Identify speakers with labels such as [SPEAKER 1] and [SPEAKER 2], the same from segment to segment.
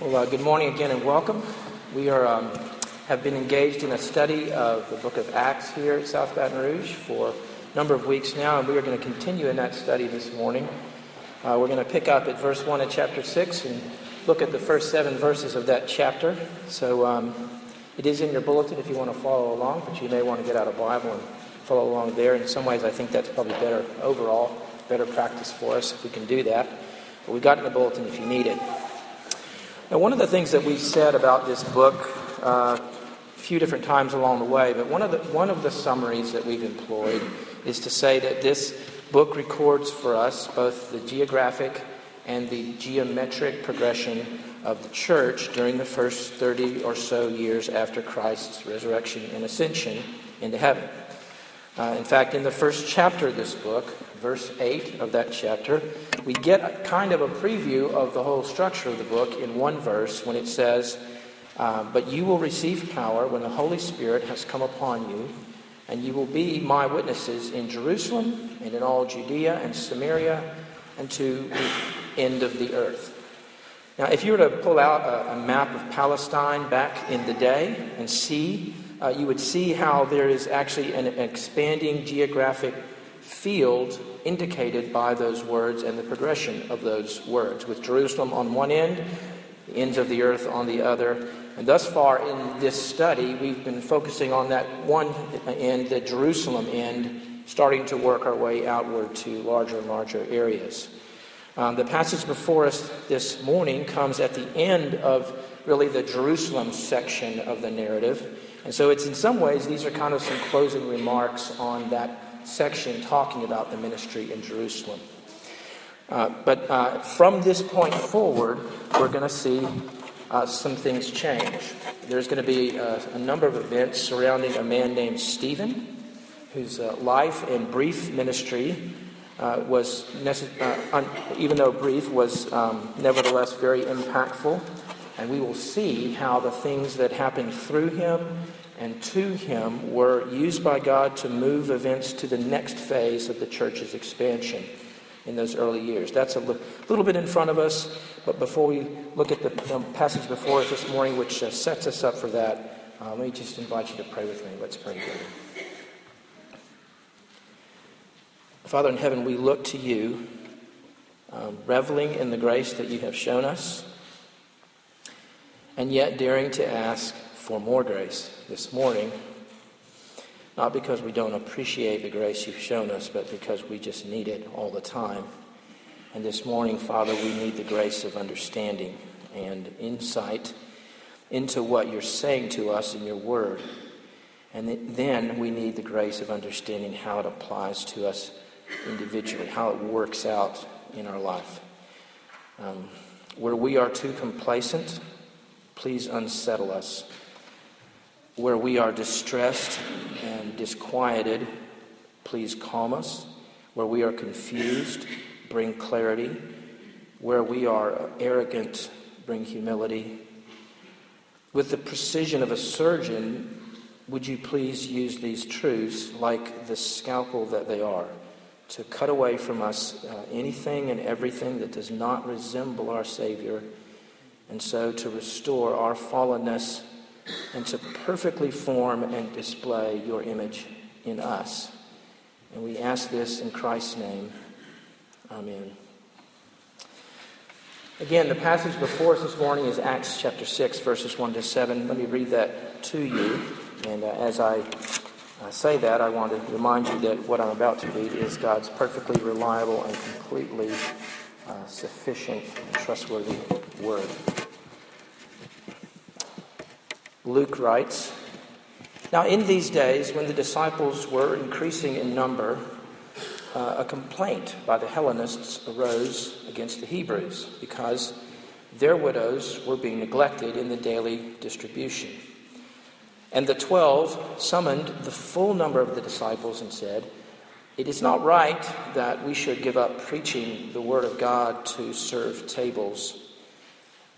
[SPEAKER 1] Well, uh, good morning again and welcome. We are, um, have been engaged in a study of the book of Acts here at South Baton Rouge for a number of weeks now, and we are going to continue in that study this morning. Uh, we're going to pick up at verse 1 of chapter 6 and look at the first seven verses of that chapter. So um, it is in your bulletin if you want to follow along, but you may want to get out a Bible and follow along there. In some ways, I think that's probably better overall, better practice for us if we can do that. But we've got it in the bulletin if you need it. Now, one of the things that we've said about this book uh, a few different times along the way, but one of the one of the summaries that we've employed is to say that this book records for us both the geographic and the geometric progression of the church during the first 30 or so years after Christ's resurrection and ascension into heaven. Uh, in fact, in the first chapter of this book, verse 8 of that chapter, we get kind of a preview of the whole structure of the book in one verse when it says, uh, But you will receive power when the Holy Spirit has come upon you, and you will be my witnesses in Jerusalem and in all Judea and Samaria and to the end of the earth. Now, if you were to pull out a, a map of Palestine back in the day and see, uh, you would see how there is actually an expanding geographic field indicated by those words and the progression of those words, with Jerusalem on one end, the ends of the earth on the other. And thus far in this study, we've been focusing on that one end, the Jerusalem end, starting to work our way outward to larger and larger areas. Um, the passage before us this morning comes at the end of really the Jerusalem section of the narrative. And so it's in some ways, these are kind of some closing remarks on that section talking about the ministry in Jerusalem. Uh, but uh, from this point forward, we're going to see uh, some things change. There's going to be uh, a number of events surrounding a man named Stephen, whose uh, life and brief ministry uh, was, necess- un- even though brief, was um, nevertheless very impactful. And we will see how the things that happened through him and to him were used by God to move events to the next phase of the church's expansion in those early years. That's a little bit in front of us, but before we look at the passage before us this morning, which uh, sets us up for that, uh, let me just invite you to pray with me. Let's pray together. Father in heaven, we look to you, um, reveling in the grace that you have shown us, and yet daring to ask for more grace this morning, not because we don't appreciate the grace you've shown us, but because we just need it all the time. And this morning, Father, we need the grace of understanding and insight into what you're saying to us in your word. And then we need the grace of understanding how it applies to us individually, how it works out in our life. Um, where we are too complacent, please unsettle us where we are distressed and disquieted, please calm us. Where we are confused, bring clarity. Where we are arrogant, bring humility. With the precision of a surgeon, would you please use these truths like the scalpel that they are to cut away from us uh, anything and everything that does not resemble our Savior, and so to restore our fallenness and to perfectly form and display your image in us. And we ask this in Christ's name. Amen. Again, the passage before us this morning is Acts chapter 6, verses 1 to 7. Let me read that to you. And uh, as I uh, say that, I want to remind you that what I'm about to read is God's perfectly reliable and completely uh, sufficient and trustworthy word. Luke writes Now, in these days, when the disciples were increasing in number, uh, a complaint by the Hellenists arose against the Hebrews because their widows were being neglected in the daily distribution. And the twelve summoned the full number of the disciples and said, It is not right that we should give up preaching the word of God to serve tables.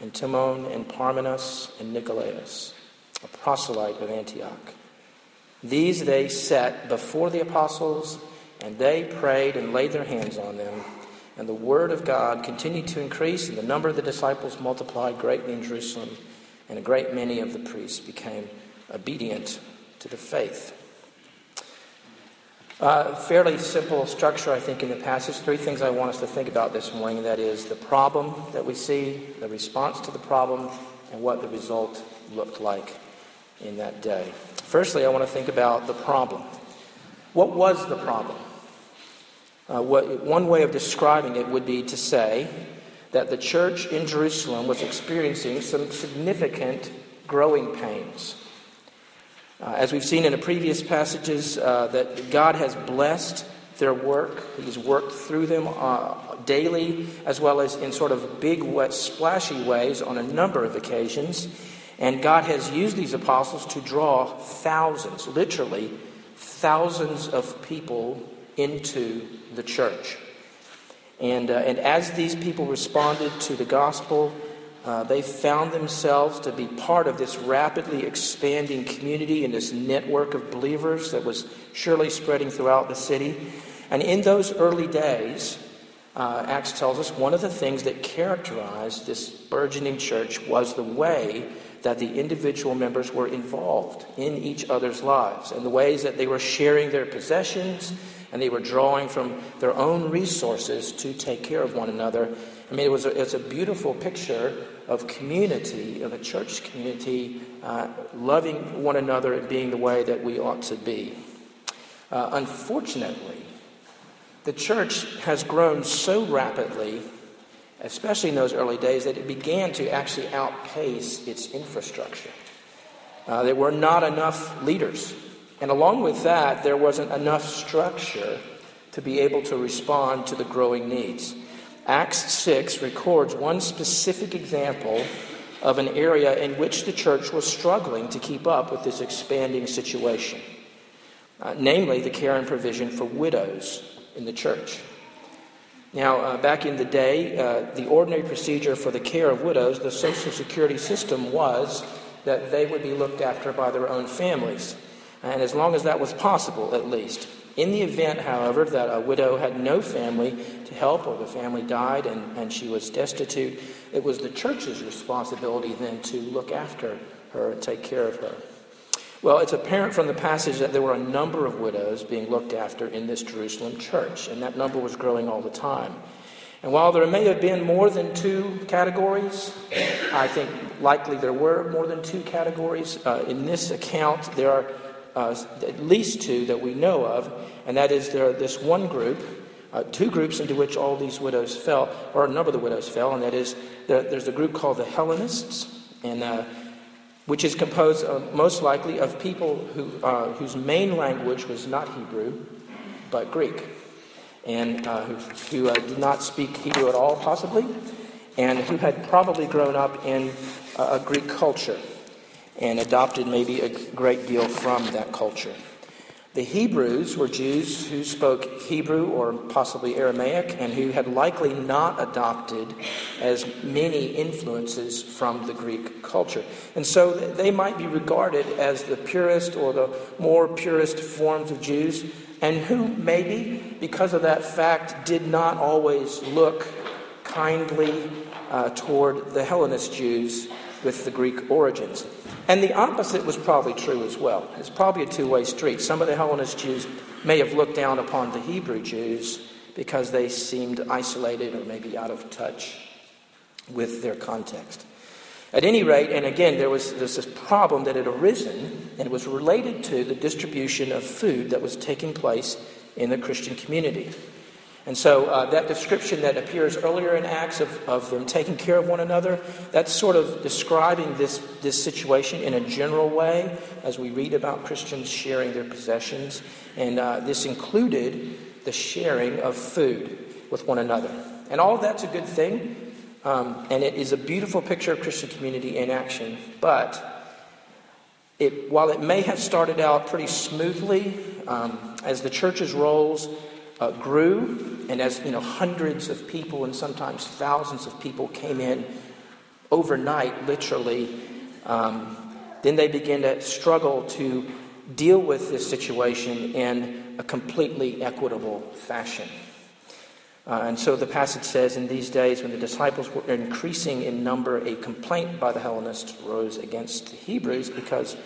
[SPEAKER 1] and Timon, and Parmenas, and Nicolaus, a proselyte of Antioch. These they set before the apostles, and they prayed and laid their hands on them. And the word of God continued to increase, and the number of the disciples multiplied greatly in Jerusalem, and a great many of the priests became obedient to the faith. Uh, fairly simple structure, I think, in the passage. Three things I want us to think about this morning that is, the problem that we see, the response to the problem, and what the result looked like in that day. Firstly, I want to think about the problem. What was the problem? Uh, what, one way of describing it would be to say that the church in Jerusalem was experiencing some significant growing pains. Uh, as we've seen in the previous passages, uh, that God has blessed their work. He's worked through them uh, daily, as well as in sort of big, wet, splashy ways on a number of occasions. And God has used these apostles to draw thousands, literally thousands of people into the church. And, uh, and as these people responded to the gospel, uh, they found themselves to be part of this rapidly expanding community and this network of believers that was surely spreading throughout the city. And in those early days, uh, Acts tells us one of the things that characterized this burgeoning church was the way that the individual members were involved in each other's lives and the ways that they were sharing their possessions and they were drawing from their own resources to take care of one another. I mean, it was a, it's a beautiful picture of community, of a church community, uh, loving one another and being the way that we ought to be. Uh, unfortunately, the church has grown so rapidly, especially in those early days, that it began to actually outpace its infrastructure. Uh, there were not enough leaders. And along with that, there wasn't enough structure to be able to respond to the growing needs. Acts 6 records one specific example of an area in which the church was struggling to keep up with this expanding situation, uh, namely the care and provision for widows in the church. Now, uh, back in the day, uh, the ordinary procedure for the care of widows, the Social Security system was that they would be looked after by their own families. And as long as that was possible, at least. In the event, however, that a widow had no family to help or the family died and, and she was destitute, it was the church's responsibility then to look after her and take care of her. Well, it's apparent from the passage that there were a number of widows being looked after in this Jerusalem church, and that number was growing all the time. And while there may have been more than two categories, I think likely there were more than two categories. Uh, in this account, there are uh, at least two that we know of, and that is there this one group, uh, two groups into which all these widows fell, or a number of the widows fell, and that is there, there's a group called the Hellenists, and uh, which is composed of, most likely of people who, uh, whose main language was not Hebrew, but Greek, and uh, who, who uh, did not speak Hebrew at all, possibly, and who had probably grown up in a Greek culture and adopted maybe a great deal from that culture. The Hebrews were Jews who spoke Hebrew or possibly Aramaic and who had likely not adopted as many influences from the Greek culture. And so they might be regarded as the purest or the more purest forms of Jews, and who maybe, because of that fact, did not always look kindly uh, toward the Hellenist Jews with the Greek origins. And the opposite was probably true as well. It's probably a two way street. Some of the Hellenist Jews may have looked down upon the Hebrew Jews because they seemed isolated or maybe out of touch with their context. At any rate, and again, there was, this problem that had arisen, and it was related to the distribution of food that was taking place in the Christian community. And so uh, that description that appears earlier in Acts of, of them taking care of one another, that's sort of describing this, this situation in a general way as we read about Christians sharing their possessions. And uh, this included the sharing of food with one another. And all of that's a good thing. Um, and it is a beautiful picture of Christian community in action. But it, while it may have started out pretty smoothly, um, as the church's rolls uh, grew, and as you know, hundreds of people and sometimes thousands of people came in overnight, literally, um, then they began to struggle to deal with this situation in a completely equitable fashion. Uh, and so the passage says, In these days, when the disciples were increasing in number, a complaint by the Hellenists rose against the Hebrews because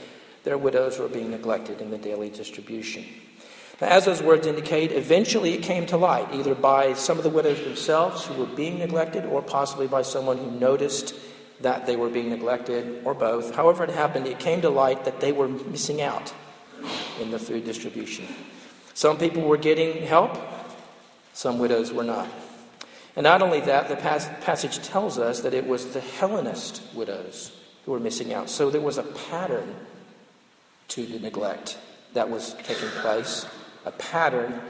[SPEAKER 1] their widows were being neglected in the daily distribution. As those words indicate, eventually it came to light, either by some of the widows themselves who were being neglected, or possibly by someone who noticed that they were being neglected, or both. However, it happened, it came to light that they were missing out in the food distribution. Some people were getting help, some widows were not. And not only that, the pas- passage tells us that it was the Hellenist widows who were missing out. So there was a pattern to the neglect that was taking place, a pattern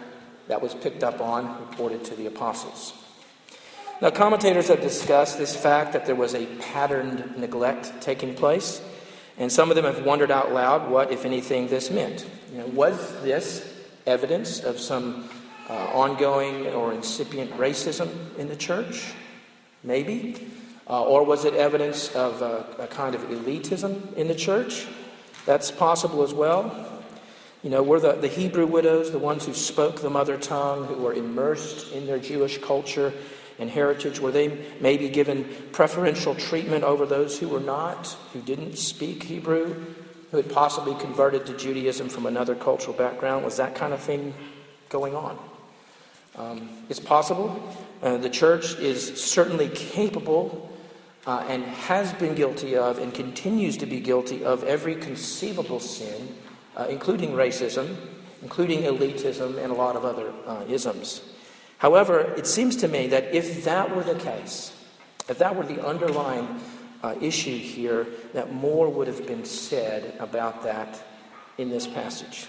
[SPEAKER 1] that was picked up on, reported to the apostles. Now, commentators have discussed this fact that there was a patterned neglect taking place, and some of them have wondered out loud what, if anything, this meant. You know, was this evidence of some uh, ongoing or incipient racism in the church? Maybe. Uh, or was it evidence of a, a, kind of elitism in the church? That's possible as well. You know, were the, the Hebrew widows, the ones who spoke the mother tongue, who were immersed in their Jewish culture and heritage, were they maybe given preferential treatment over those who were not, who didn't speak Hebrew, who had possibly converted to Judaism from another cultural background? Was that kind of thing going on? Um, it's possible. Uh, the church is certainly capable uh, and has been guilty of and continues to be guilty of every conceivable sin, uh, including racism, including elitism, and a lot of other uh, isms. However, it seems to me that if that were the case, if that were the underlying uh, issue here, that more would have been said about that in this passage.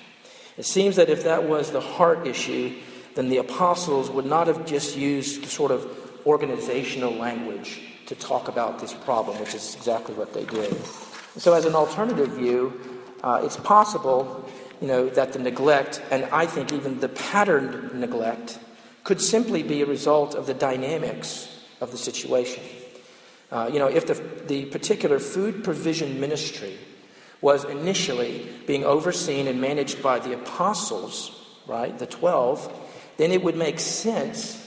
[SPEAKER 1] It seems that if that was the heart issue, then the apostles would not have just used the sort of organizational language to talk about this problem, which is exactly what they did. So, as an alternative view, uh, it's possible, you know, that the neglect, and I think even the patterned neglect, could simply be a result of the dynamics of the situation. Uh, you know, if the, the particular food provision ministry was initially being overseen and managed by the apostles, right, the 12, then it would make sense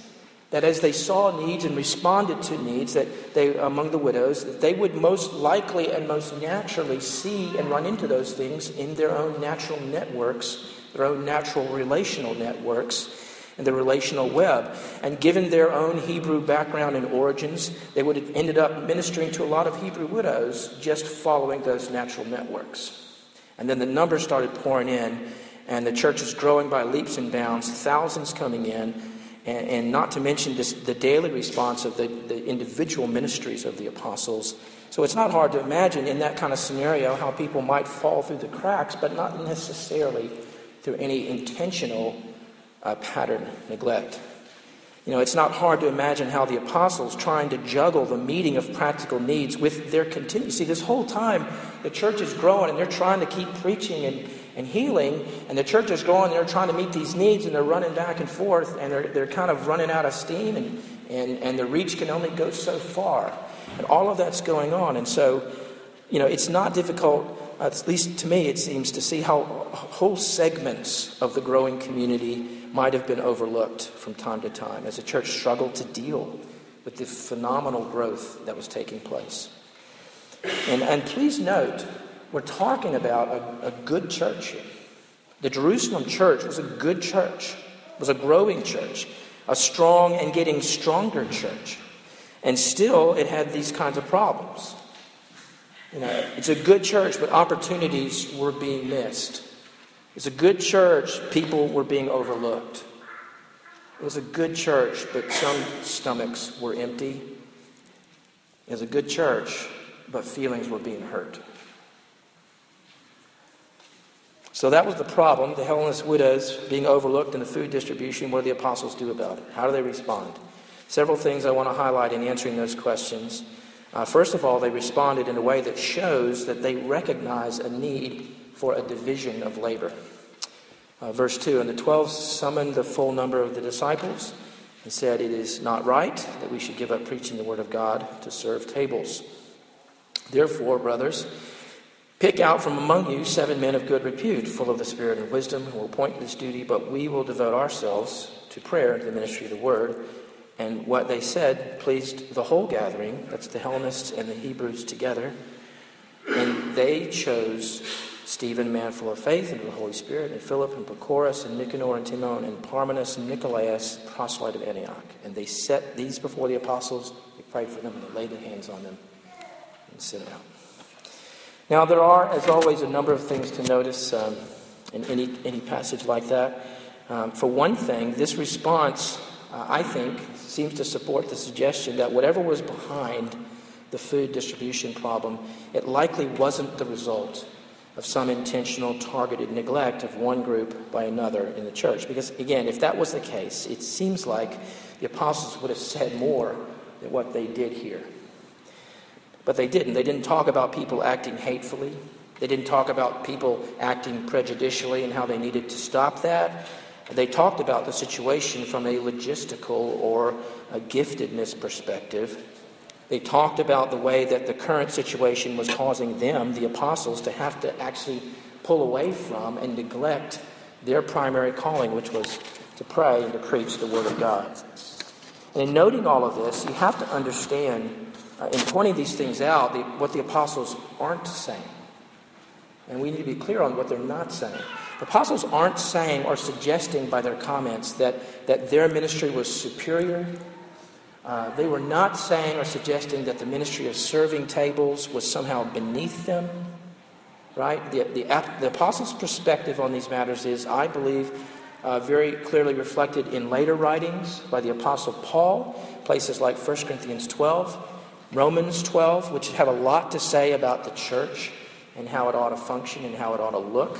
[SPEAKER 1] that as they saw needs and responded to needs that they among the widows that they would most likely and most naturally see and run into those things in their own natural networks their own natural relational networks and the relational web. And given their own hebrew background and origins they would have ended up ministering to a lot of hebrew widows just following those natural networks. And then the numbers started pouring in and the church is growing by leaps and bounds, thousands coming in, and, and not to mention this, the daily response of the, the individual ministries of the apostles. So it's not hard to imagine in that kind of scenario how people might fall through the cracks, but not necessarily through any intentional uh, pattern neglect. You know, it's not hard to imagine how the apostles trying to juggle the meeting of practical needs with their continue. See, this whole time the church is growing and they're trying to keep preaching and and healing, and the church is growing, they're trying to meet these needs, and they're running back and forth, and they're, they're kind of running out of steam, and, and, and the reach can only go so far. And all of that's going on. And so, you know, it's not difficult, at least to me, it seems, to see how whole segments of the growing community might have been overlooked from time to time as the church struggled to deal with the phenomenal growth that was taking place. And, and please note, we're talking about a, a good church here. The Jerusalem church was a good church, was a growing church, a strong and getting stronger church. And still, it had these kinds of problems. You know, it's a good church, but opportunities were being missed. It's a good church, people were being overlooked. It was a good church, but some stomachs were empty. It was a good church, but feelings were being hurt. So that was the problem, the Hellenist widows being overlooked in the food distribution. What do the apostles do about it? How do they respond? Several things I want to highlight in answering those questions. Uh, first of all, they responded in a way that shows that they recognize a need for a division of labor. Uh, verse 2 And the twelve summoned the full number of the disciples and said, It is not right that we should give up preaching the word of God to serve tables. Therefore, brothers, pick out from among you seven men of good repute, full of the Spirit and wisdom, who will point to this duty, but we will devote ourselves to prayer and to the ministry of the word. And what they said pleased the whole gathering, that's the Hellenists and the Hebrews together. And they chose Stephen, man full of faith and of the Holy Spirit, and Philip and Prochorus and Nicanor and Timon and Parmenas and Nicolaus, proselyte of Antioch. And they set these before the apostles, they prayed for them, and they laid their hands on them and sent them out. Now, there are, as always, a number of things to notice um, in any, any passage like that. Um, for one thing, this response, uh, I think, seems to support the suggestion that whatever was behind the food distribution problem, it likely wasn't the result of some intentional targeted neglect of one group by another in the church. Because, again, if that was the case, it seems like the apostles would have said more than what they did here. But they didn't. They didn't talk about people acting hatefully. They didn't talk about people acting prejudicially and how they needed to stop that. They talked about the situation from a logistical or a giftedness perspective they talked about the way that the current situation was causing them, the apostles, to have to actually pull away from and neglect their primary calling, which was to pray and to preach the Word of God. And in noting all of this, you have to understand, uh, in pointing these things out, the, what the apostles aren't saying. And we need to be clear on what they're not saying. The apostles aren't saying or suggesting by their comments that, that their ministry was superior uh, they were not saying or suggesting that the ministry of serving tables was somehow beneath them, right? The, the, the apostles' perspective on these matters is, I believe, uh, very clearly reflected in later writings by the apostle Paul, places like 1 Corinthians 12, Romans 12, which have a lot to say about the church and how it ought to function and how it ought to look.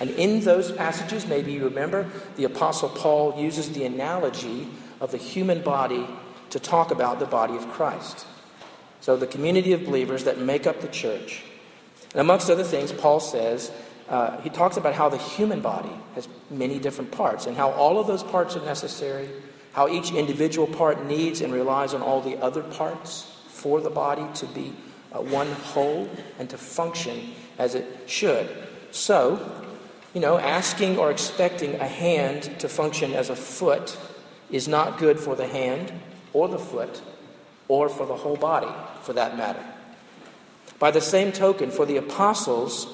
[SPEAKER 1] And in those passages, maybe you remember, the apostle Paul uses the analogy of the human body to talk about the body of Christ. So, the community of believers that make up the church. And amongst other things, Paul says, uh, he talks about how the human body has many different parts and how all of those parts are necessary, how each individual part needs and relies on all the other parts for the body to be uh, one whole and to function as it should. So, you know, asking or expecting a hand to function as a foot is not good for the hand or the foot, or for the whole body, for that matter. By the same token, for the apostles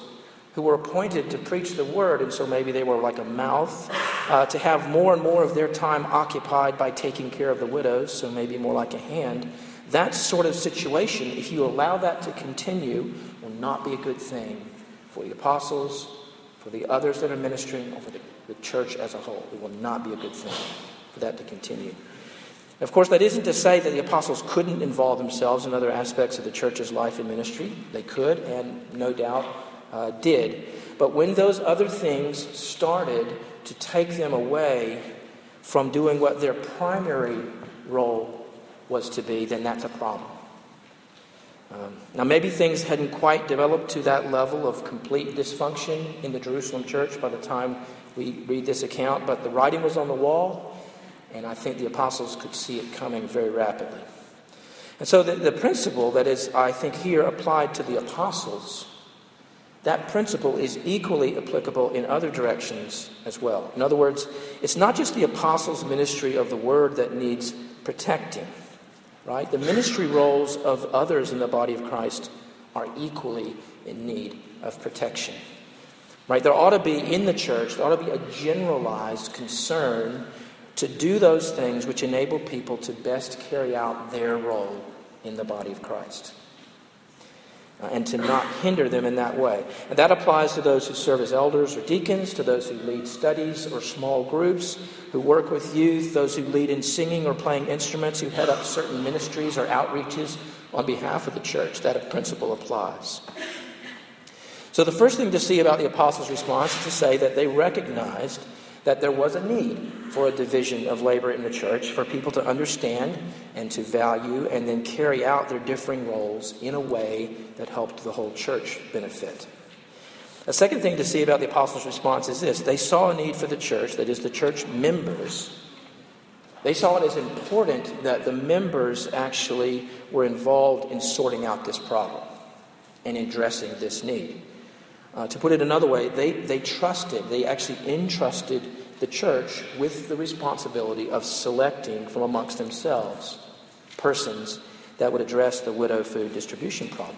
[SPEAKER 1] who were appointed to preach the word, and so maybe they were like a mouth, uh, to have more and more of their time occupied by taking care of the widows, so maybe more like a hand, that sort of situation, if you allow that to continue, will not be a good thing for the apostles, for the others that are ministering, or for the, the church as a whole. It will not be a good thing for that to continue. Of course, that isn't to say that the apostles couldn't involve themselves in other aspects of the church's life and ministry. They could, and no doubt uh, did. But when those other things started to take them away from doing what their primary role was to be, then that's a problem. Um, now, maybe things hadn't quite developed to that level of complete dysfunction in the Jerusalem church by the time we read this account, but the writing was on the wall. And I think the apostles could see it coming very rapidly. And so the, the principle that is, I think, here applied to the apostles, that principle is equally applicable in other directions as well. In other words, it's not just the apostles' ministry of the word that needs protecting, right? The ministry roles of others in the body of Christ are equally in need of protection. Right? There ought to be in the church, there ought to be a generalized concern to do those things which enable people to best carry out their role in the body of Christ. Uh, and to not hinder them in that way. And that applies to those who serve as elders or deacons, to those who lead studies or small groups, who work with youth, those who lead in singing or playing instruments, who head up certain ministries or outreaches on behalf of the church. That principle applies. So, the first thing to see about the apostles' response is to say that they recognized that there was a need for a division of labor in the church for people to understand and to value and then carry out their differing roles in a way that helped the whole church benefit. A second thing to see about the apostles' response is this they saw a need for the church, that is, the church members. They saw it as important that the members actually were involved in sorting out this problem and addressing this need. Uh, to put it another way, they, they trusted, they actually entrusted the church with the responsibility of selecting from amongst themselves persons that would address the widow food distribution problem.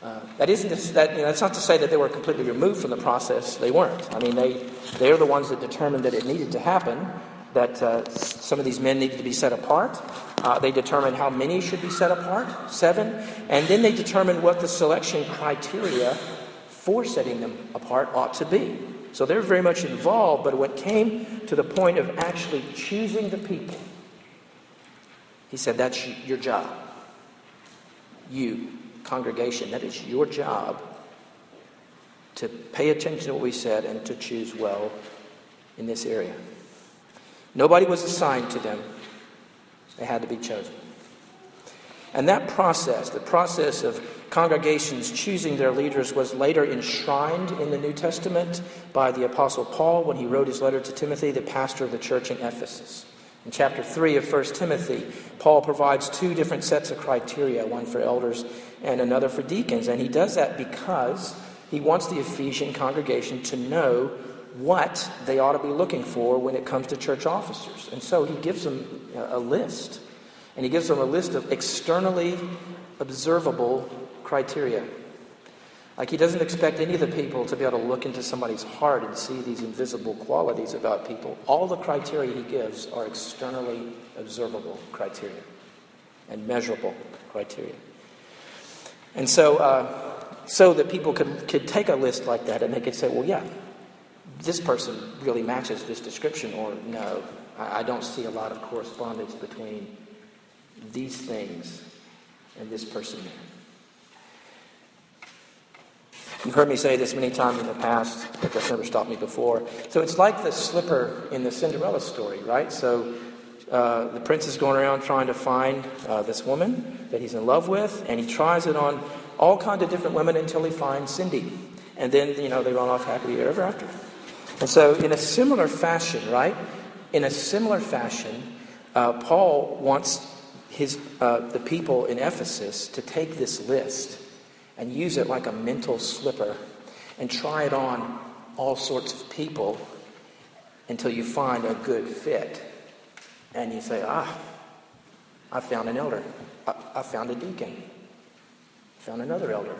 [SPEAKER 1] Uh, that isn't to, that, you know, that's not to say that they were completely removed from the process. They weren't. I mean, they, they're the ones that determined that it needed to happen, that uh, some of these men needed to be set apart. Uh, they determined how many should be set apart, seven, and then they determined what the selection criteria for setting them apart ought to be. So they're very much involved, but when it came to the point of actually choosing the people, he said, That's your job. You, congregation, that is your job to pay attention to what we said and to choose well in this area. Nobody was assigned to them, they had to be chosen. And that process, the process of congregations choosing their leaders, was later enshrined in the New Testament by the Apostle Paul when he wrote his letter to Timothy, the pastor of the church in Ephesus. In chapter 3 of 1 Timothy, Paul provides two different sets of criteria one for elders and another for deacons. And he does that because he wants the Ephesian congregation to know what they ought to be looking for when it comes to church officers. And so he gives them a list and he gives them a list of externally observable criteria. Like he doesn't expect any of the people to be able to look into somebody's heart and see these invisible qualities about people. All the criteria he gives are externally observable criteria and measurable criteria. And so, uh, so that people could, could take a list like that and they could say, well, yeah, this person really matches this description, or no, I, I don't see a lot of correspondence between these things and this person there. You've heard me say this many times in the past, but that's never stopped me before. So it's like the slipper in the Cinderella story, right? So uh, the prince is going around trying to find uh, this woman that he's in love with, and he tries it on all kinds of different women until he finds Cindy. And then, you know, they run off happily ever after. And so, in a similar fashion, right? In a similar fashion, uh, Paul wants his, uh, the people in Ephesus to take this list and use it like a mental slipper and try it on all sorts of people until you find a good fit. And you say, ah, I found an elder. I, I found a deacon. I found another elder.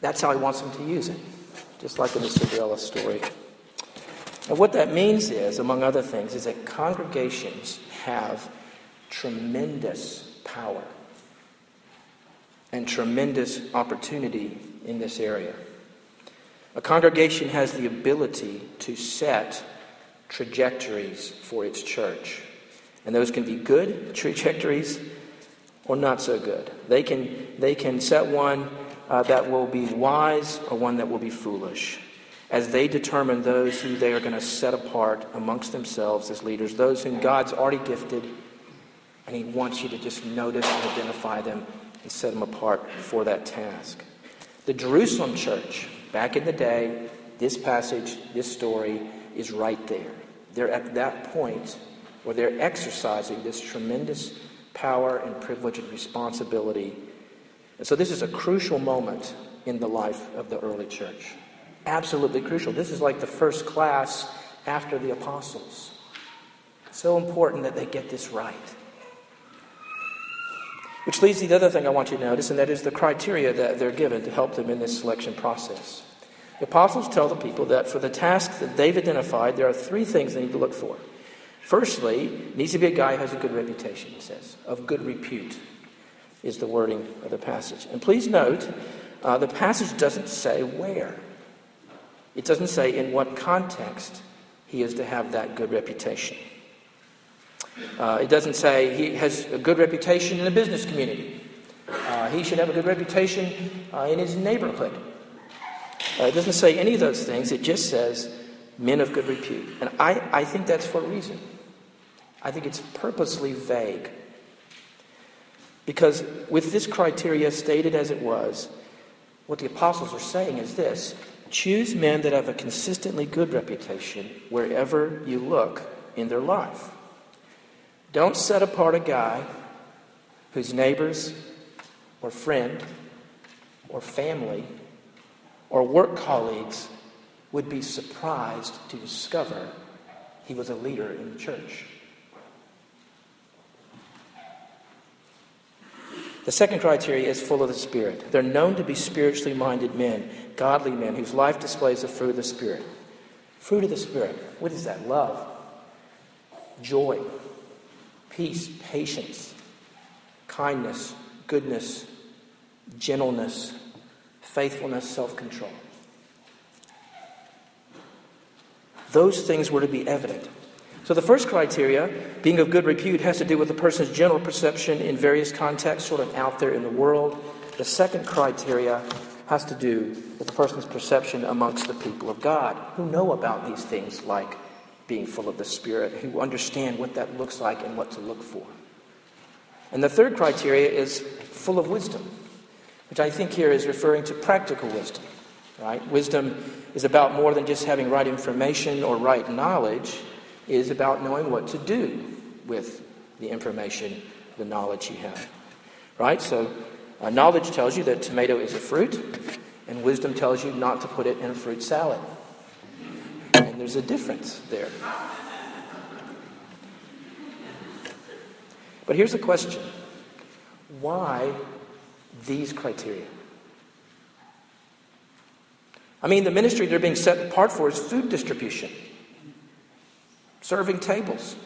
[SPEAKER 1] That's how he wants them to use it, just like in the Cinderella story. And what that means is, among other things, is that congregations have tremendous power and tremendous opportunity in this area. A congregation has the ability to set trajectories for its church. And those can be good trajectories or not so good. They can, they can set one uh, that will be wise or one that will be foolish as they determine those who they are going to set apart amongst themselves as leaders, those whom God's already gifted and He wants you to just notice and identify them and set them apart for that task. The Jerusalem church, back in the day, this passage, this story is right there. They're at that point where they're exercising this tremendous power and privilege and responsibility. And so this is a crucial moment in the life of the early church. Absolutely crucial. This is like the first class after the apostles. So important that they get this right. Which leads to the other thing I want you to notice, and that is the criteria that they're given to help them in this selection process. The apostles tell the people that for the task that they've identified, there are three things they need to look for. Firstly, needs to be a guy who has a good reputation, he says, of good repute, is the wording of the passage. And please note, uh, the passage doesn't say where. It doesn't say in what context he is to have that good reputation. Uh, it doesn't say he has a good reputation in the business community. Uh, he should have a good reputation uh, in his neighborhood. Uh, it doesn't say any of those things. It just says men of good repute. And I, I think that's for a reason. I think it's purposely vague. Because with this criteria stated as it was, what the apostles are saying is this choose men that have a consistently good reputation wherever you look in their life. Don't set apart a guy whose neighbors or friend or family or work colleagues would be surprised to discover he was a leader in the church. The second criteria is full of the Spirit. They're known to be spiritually minded men, godly men, whose life displays the fruit of the Spirit. Fruit of the Spirit. What is that? Love, joy, peace, patience, kindness, goodness, gentleness, faithfulness, self control. Those things were to be evident. So the first criteria, being of good repute, has to do with the person's general perception in various contexts, sort of out there in the world. The second criteria has to do with the person's perception amongst the people of God, who know about these things like being full of the Spirit, who understand what that looks like and what to look for. And the third criteria is full of wisdom, which I think here is referring to practical wisdom. Right? Wisdom is about more than just having right information or right knowledge is about knowing what to do with the information, the knowledge you have. Right? So, uh, knowledge tells you that tomato is a fruit, and wisdom tells you not to put it in a fruit salad. And there's a difference there. But here's the question why these criteria? I mean, the ministry they're being set apart for is food distribution serving tables,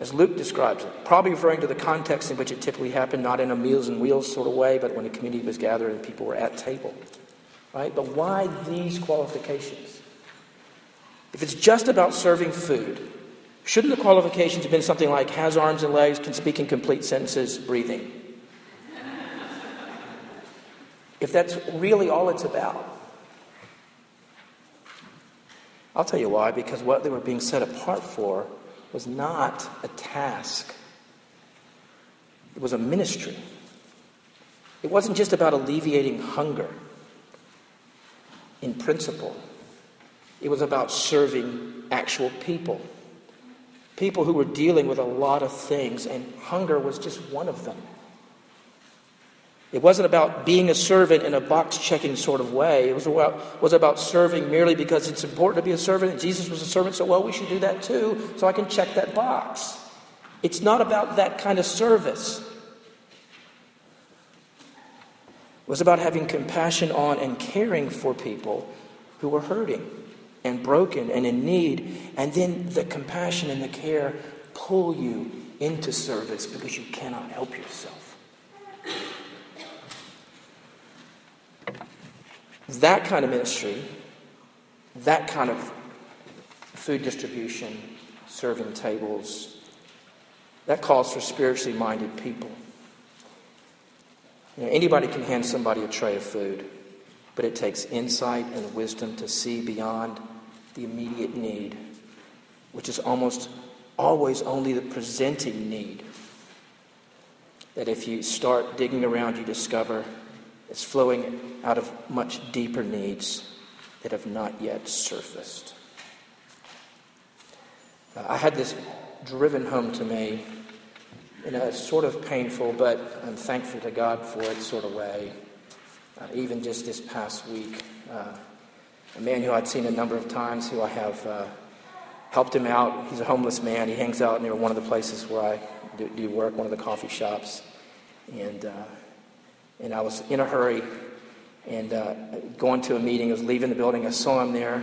[SPEAKER 1] as Luke describes it, probably referring to the context in which it typically happened, not in a meals and wheels sort of way, but when a community was gathered and people were at table. Right? But why these qualifications? If it's just about serving food, shouldn't the qualifications have been something like has arms and legs, can speak in complete sentences, breathing? if that's really all it's about, I'll tell you why. Because what they were being set apart for was not a task, it was a ministry. It wasn't just about alleviating hunger in principle, it was about serving actual people. People who were dealing with a lot of things, and hunger was just one of them. It wasn't about being a servant in a box checking sort of way. It was about, was about serving merely because it's important to be a servant. And Jesus was a servant, so well, we should do that too, so I can check that box. It's not about that kind of service. It was about having compassion on and caring for people who were hurting and broken and in need. And then the compassion and the care pull you into service because you cannot help yourself. That kind of ministry, that kind of food distribution, serving tables, that calls for spiritually minded people. You know, anybody can hand somebody a tray of food, but it takes insight and wisdom to see beyond the immediate need, which is almost always only the presenting need. That if you start digging around, you discover it's flowing out of much deeper needs that have not yet surfaced. I had this driven home to me in a sort of painful, but I'm thankful to God for it sort of way. Uh, even just this past week, uh, a man who I'd seen a number of times, who I have uh, helped him out. He's a homeless man. He hangs out near one of the places where I do, do work, one of the coffee shops. And uh, and I was in a hurry and uh, going to a meeting. I was leaving the building. I saw him there,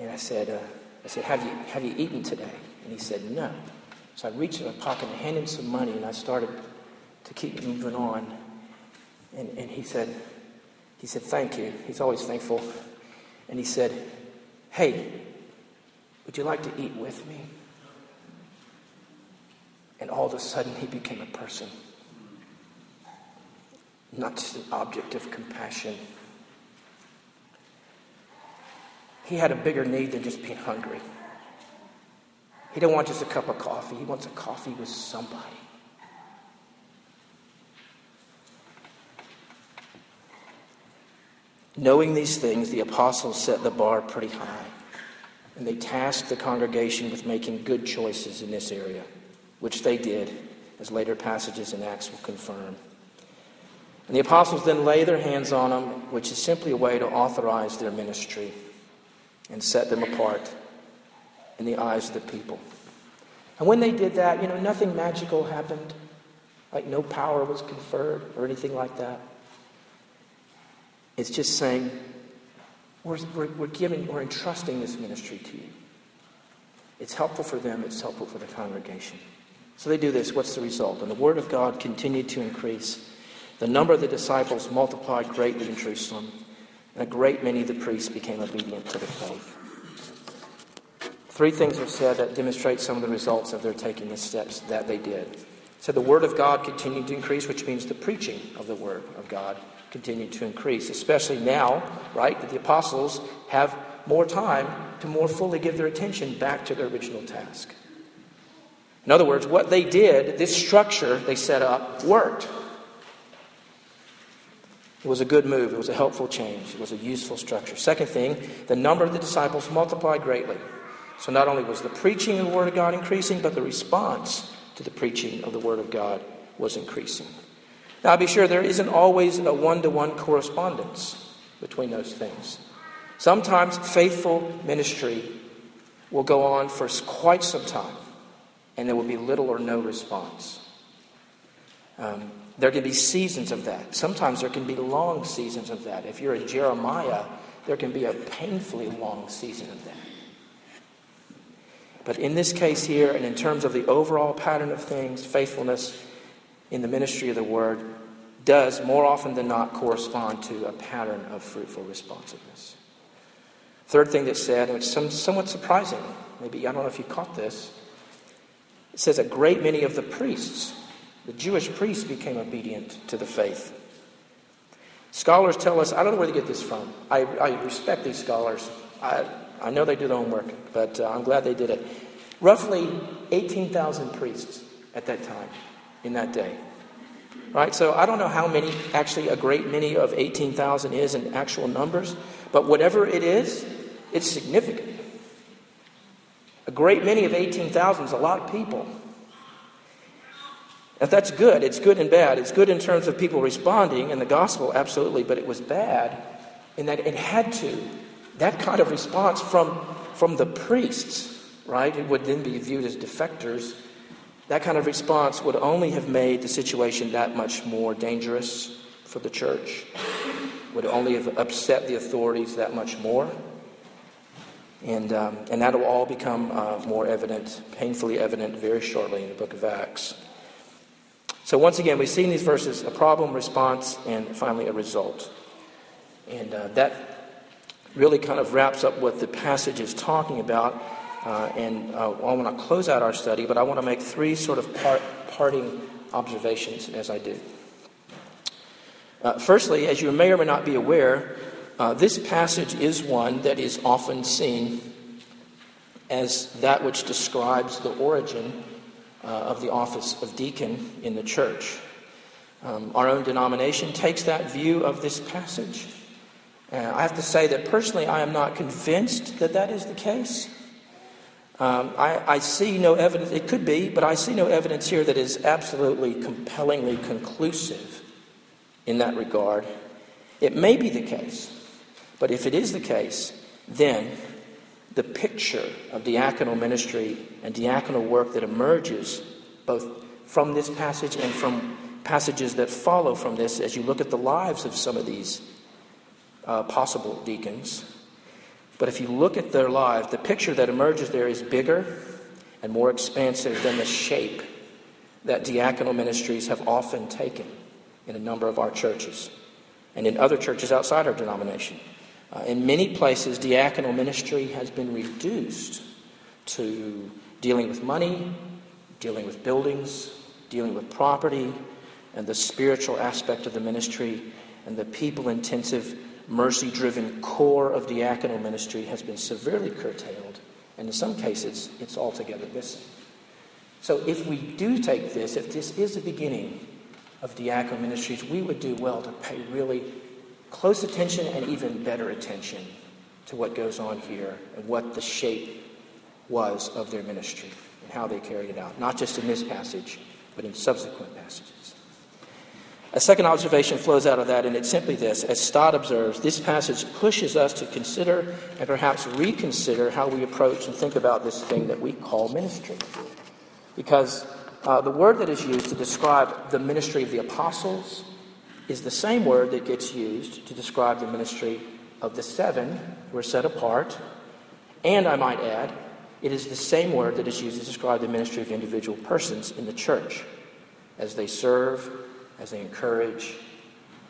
[SPEAKER 1] and I said, uh, "I said, have you have you eaten today?" And he said, "No." So I reached in my pocket and handed him some money, and I started to keep moving on. And, and he said, he said, "Thank you." He's always thankful. And he said, "Hey, would you like to eat with me?" And all of a sudden, he became a person not just an object of compassion. he had a bigger need than just being hungry. He didn't want just a cup of coffee, he wants a coffee with somebody. Knowing these things, the apostles set the bar pretty high, and they tasked the congregation with making good choices in this area, which they did, as later passages in Acts will confirm. And the apostles then lay their hands on them, which is simply a way to authorize their ministry and set them apart in the eyes of the people. And when they did that, you know, nothing magical happened, like no power was conferred or anything like that. It's just saying, we're, we're, we're giving, we're entrusting this ministry to you. It's helpful for them, it's helpful for the congregation. So they do this. What's the result? And the word of God continued to increase. The number of the disciples multiplied greatly in Jerusalem, and a great many of the priests became obedient to the faith. Three things are said that demonstrate some of the results of their taking the steps that they did. So the word of God continued to increase, which means the preaching of the word of God continued to increase, especially now, right, that the apostles have more time to more fully give their attention back to their original task. In other words, what they did, this structure they set up, worked. It was a good move. It was a helpful change. It was a useful structure. Second thing, the number of the disciples multiplied greatly. So not only was the preaching of the Word of God increasing, but the response to the preaching of the Word of God was increasing. Now, be sure there isn't always a one to one correspondence between those things. Sometimes faithful ministry will go on for quite some time, and there will be little or no response. Um, there can be seasons of that. Sometimes there can be long seasons of that. If you're a Jeremiah, there can be a painfully long season of that. But in this case here, and in terms of the overall pattern of things, faithfulness in the ministry of the word does more often than not correspond to a pattern of fruitful responsiveness. Third thing that's said, and it's some, somewhat surprising, maybe I don't know if you caught this, it says a great many of the priests, the Jewish priests, became obedient to the faith. Scholars tell us, I don't know where they get this from. I, I respect these scholars. I, I know they do their homework, but uh, I'm glad they did it. Roughly 18,000 priests at that time, in that day. Right? So I don't know how many, actually, a great many of 18,000 is in actual numbers, but whatever it is, it's significant. A great many of 18,000 is a lot of people. If that's good, it's good and bad. It's good in terms of people responding in the gospel, absolutely, but it was bad in that it had to that kind of response from, from the priests, right, it would then be viewed as defectors. That kind of response would only have made the situation that much more dangerous for the church, would only have upset the authorities that much more. And, um, and that will all become uh, more evident, painfully evident, very shortly in the book of Acts. So, once again, we see in these verses a problem, response, and finally a result. And uh, that really kind of wraps up what the passage is talking about. Uh, and uh, I want to close out our study, but I want to make three sort of part, parting observations as I do. Uh, firstly, as you may or may not be aware, uh, this passage is one that is often seen as that which describes the origin uh, of the office of deacon in the church. Um, our own denomination takes that view of this passage. Uh, I have to say that personally, I am not convinced that that is the case. Um, I, I, see no evidence, it could be, but I see no evidence here that is absolutely compellingly conclusive in that regard. It may be the case, but if it is the case, then the picture of diaconal ministry and diaconal work that emerges both from this passage and from passages that follow from this as you look at the lives of some of these uh, possible deacons. But if you look at their lives, the picture that emerges there is bigger and more expansive than the shape that diaconal ministries have often taken in a number of our churches and in other churches outside our denomination. Uh, in many places, diaconal ministry has been reduced to dealing with money, dealing with buildings, dealing with property, and the spiritual aspect of the ministry and the people intensive mercy driven core of diaconal ministry has been severely curtailed, and in some cases, it's altogether missing. So, if we do take this, if this is the beginning of diaconal ministries, we would do well to pay really close attention and even better attention to what goes on here and what the shape was of their ministry and how they carried it out, not just in this passage, but in subsequent passages. A second observation flows out of that, and it's simply this. As Stott observes, this passage pushes us to consider and perhaps reconsider how we approach and think about this thing that we call ministry. Because uh, the word that is used to describe the ministry of the apostles is the same word that gets used to describe the ministry of the seven who are set apart. And I might add, it is the same word that is used to describe the ministry of individual persons in the church as they serve, as they encourage,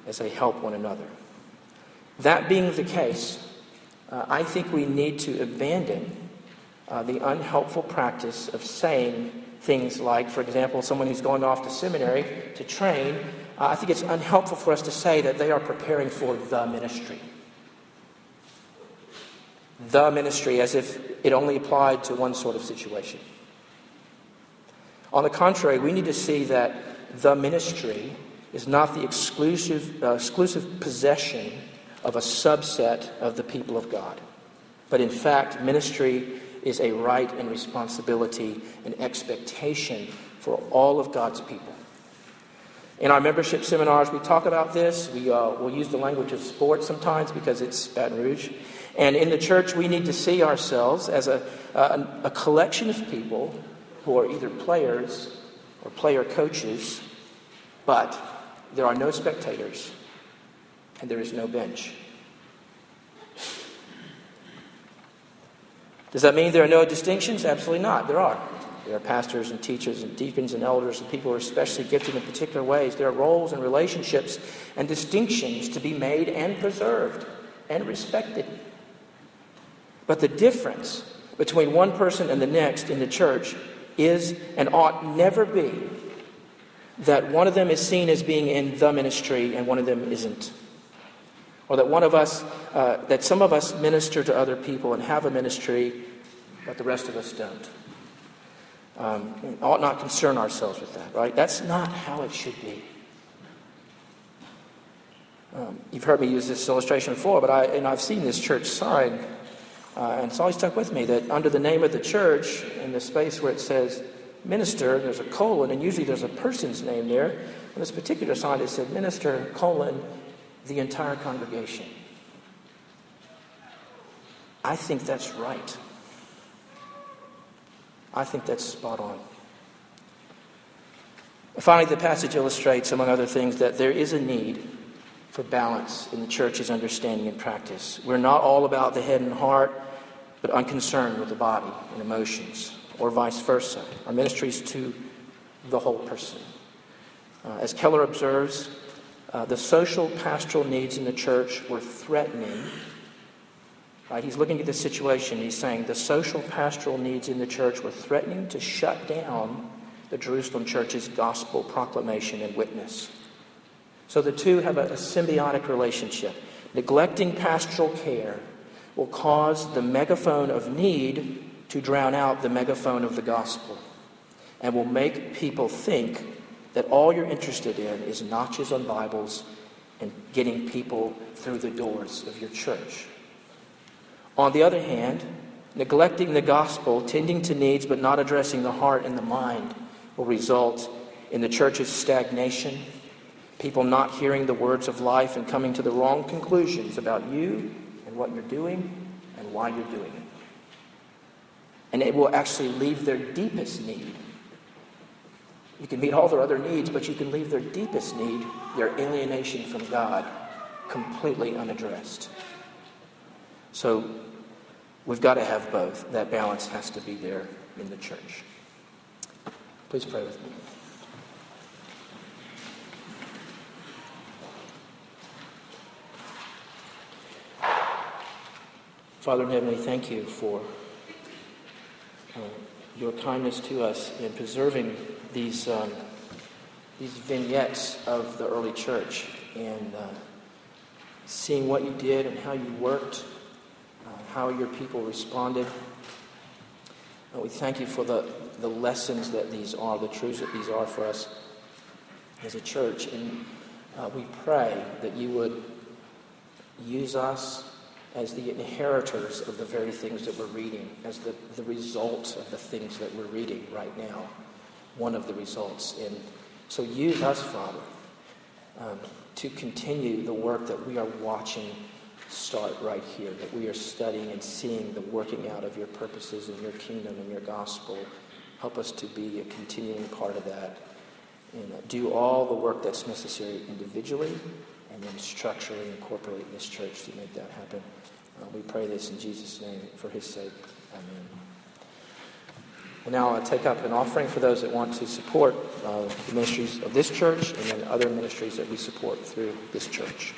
[SPEAKER 1] as they help one another. That being the case, uh, I think we need to abandon uh, the unhelpful practice of saying things like, for example, someone who's going off to seminary to train, uh, I think it's unhelpful for us to say that they are preparing for the ministry. The ministry, as if it only applied to one sort of situation. On the contrary, we need to see that the ministry is not the exclusive, uh, exclusive possession of a subset of the people of God, but in fact, ministry is a right and responsibility and expectation for all of God's people. In our membership seminars, we talk about this. We uh, will use the language of sports sometimes because it's Baton Rouge. And in the church, we need to see ourselves as a, a, a collection of people who are either players or player coaches, but there are no spectators and there is no bench. Does that mean there are no distinctions? Absolutely not. There are. There are pastors and teachers and deacons and elders and people who are especially gifted in particular ways. There are roles and relationships and distinctions to be made and preserved and respected. But the difference between one person and the next in the church is and ought never be that one of them is seen as being in the ministry and one of them isn't. Or that one of us, uh, that some of us minister to other people and have a ministry, but the rest of us don't. Um, ought not concern ourselves with that, right? That's not how it should be. Um, you've heard me use this illustration before, but I, and I've seen this church sign, uh, and it's always stuck with me that under the name of the church, in the space where it says minister, there's a colon, and usually there's a person's name there. On this particular sign, it said minister, colon, the entire congregation. I think that's right. I think that's spot on. Finally, the passage illustrates, among other things, that there is a need for balance in the church's understanding and practice. We're not all about the head and heart, but unconcerned with the body and emotions or vice versa. Our ministry is to the whole person. Uh, as Keller observes, uh, the social pastoral needs in the church were threatening. Right? He's looking at the situation. He's saying the social pastoral needs in the church were threatening to shut down the Jerusalem church's gospel proclamation and witness. So the two have a, a symbiotic relationship. Neglecting pastoral care will cause the megaphone of need to drown out the megaphone of the gospel and will make people think that all you're interested in is notches on Bibles and getting people through the doors of your church. On the other hand, neglecting the gospel, tending to needs but not addressing the heart and the mind, will result in the church's stagnation, people not hearing the words of life and coming to the wrong conclusions about you what you're doing and why you're doing it and it will actually leave their deepest need. You can meet all their other needs, but you can leave their deepest need, their alienation from God, completely unaddressed. So we've got to have both. That balance has to be there in the church. Please pray with me. Father in heaven, we thank you for uh, your kindness to us in preserving these, um, these vignettes of the early church. And uh, seeing what you did and how you worked, uh, how your people responded. Uh, we thank you for the, the lessons that these are, the truths that these are for us as a church. And uh, we pray that you would use us as the inheritors of the very things that we're reading, as the, the result of the things that we're reading right now, one of the results. And so use us, Father, um, to continue the work that we are watching start right here, that we are studying and seeing the working out of your purposes and your kingdom and your gospel. Help us to be a continuing part of that and uh, do all the work that's necessary individually and then structurally and corporately in this church to make that happen. Uh, we pray this in Jesus' name for his sake. Amen. We'll now uh, take up an offering for those that want to support uh, the ministries of this church and then other ministries that we support through this church.